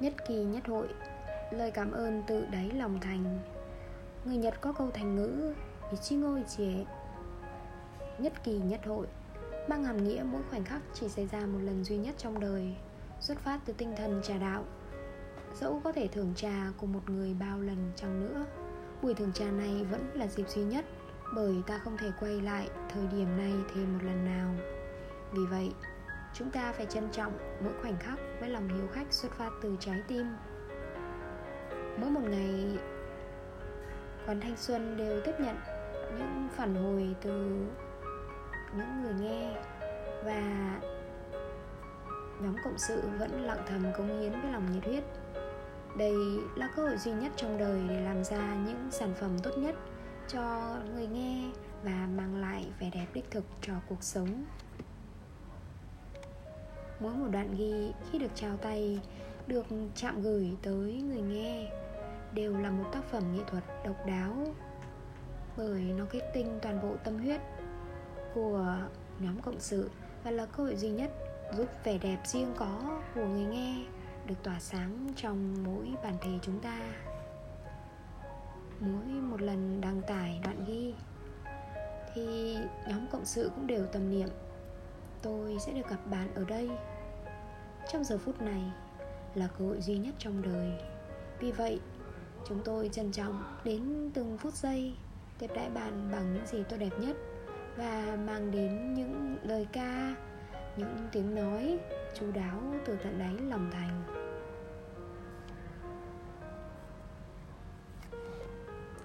Nhất kỳ nhất hội Lời cảm ơn từ đáy lòng thành. Người Nhật có câu thành ngữ Ichigo Ichie Nhất kỳ nhất hội Mang hàm nghĩa mỗi khoảnh khắc chỉ xảy ra một lần duy nhất trong đời Xuất phát từ tinh thần trà đạo. Dẫu có thể thưởng trà của một người bao lần chăng nữa Buổi thưởng trà này vẫn là dịp duy nhất Bởi ta không thể quay lại thời điểm này thêm một lần nào. Vì vậy, chúng ta phải trân trọng mỗi khoảnh khắc với lòng hiếu khách xuất phát từ trái tim. Mỗi một ngày, quán thanh xuân đều tiếp nhận những phản hồi từ những người nghe và nhóm cộng sự vẫn lặng thầm cống hiến với lòng nhiệt huyết. Đây là cơ hội duy nhất trong đời để làm ra những sản phẩm tốt nhất cho người nghe và mang lại vẻ đẹp đích thực cho cuộc sống mỗi một đoạn ghi khi được trao tay, được chạm gửi tới người nghe, đều là một tác phẩm nghệ thuật độc đáo. Bởi nó kết tinh toàn bộ tâm huyết của nhóm cộng sự và là cơ hội duy nhất giúp vẻ đẹp riêng có của người nghe được tỏa sáng trong mỗi bản thể chúng ta. Mỗi một lần đăng tải đoạn ghi thì nhóm cộng sự cũng đều tâm niệm tôi sẽ được gặp bạn ở đây. Trong giờ phút này là cơ hội duy nhất trong đời. Vì vậy, chúng tôi trân trọng đến từng phút giây tiếp đãi bạn bằng những gì tốt đẹp nhất và mang đến những lời ca, những tiếng nói chú đáo từ tận đáy lòng thành.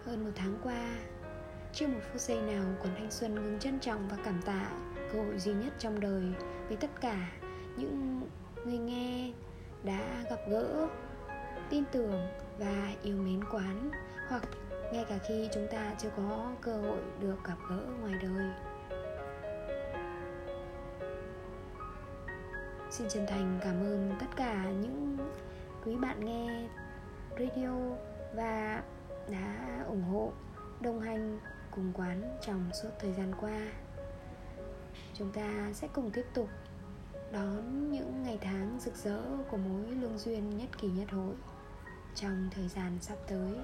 Hơn một tháng qua chưa một phút giây nào còn thanh xuân ngừng trân trọng và cảm tạ cơ hội duy nhất trong đời với tất cả những người nghe đã gặp gỡ, tin tưởng và yêu mến quán, hoặc ngay cả khi chúng ta chưa có cơ hội được gặp gỡ ngoài đời. Xin chân thành cảm ơn tất cả những quý bạn nghe radio và đã ủng hộ đồng hành cùng quán trong suốt thời gian qua. Chúng ta sẽ cùng tiếp tục đón những ngày tháng rực rỡ của mối lương duyên nhất kỳ nhất hội trong thời gian sắp tới.